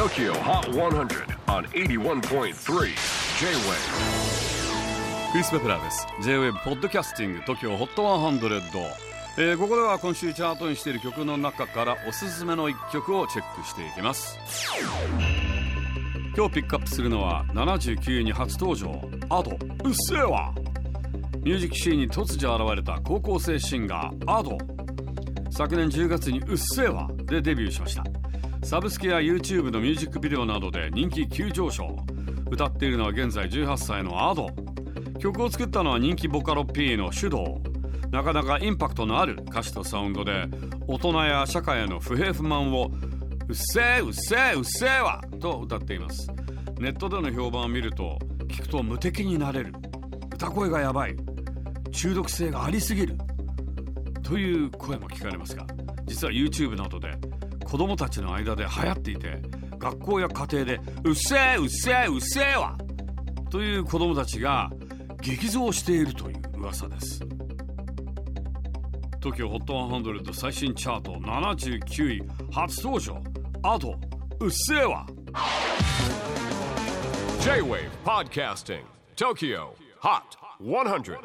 TOKYO HOT 100 on 81.3 J-WAVE. クリス・ベプラーです。J-WAVE ポッドキャスティング TOKYO HOT 100、えー、ここでは今週チャートにしている曲の中からおすすめの一曲をチェックしていきます。今日ピックアップするのは79位に初登場。アド「うっせぇわ」ミュージックシーンに突如現れた高校生シンガーアド昨年10月に「うっせぇわ」でデビューしました。サブスクや YouTube のミュージックビデオなどで人気急上昇。歌っているのは現在18歳のアド。曲を作ったのは人気ボカロ P の手動。なかなかインパクトのある歌詞とサウンドで大人や社会への不平不満をうっせえうっせえうっせえわと歌っています。ネットでの評判を見ると聞くと無敵になれる。歌声がやばい。中毒性がありすぎる。という声も聞かれますが実は YouTube などで子供たちの間で流行っていて学校や家庭で「うっせえうっせえうっせえわ!」という子供たちが激増しているという噂です。TOKIOHOT100 最新チャート79位初登場。あとうっせえわ J-WAVE PODCASTING TOKYO HOT 100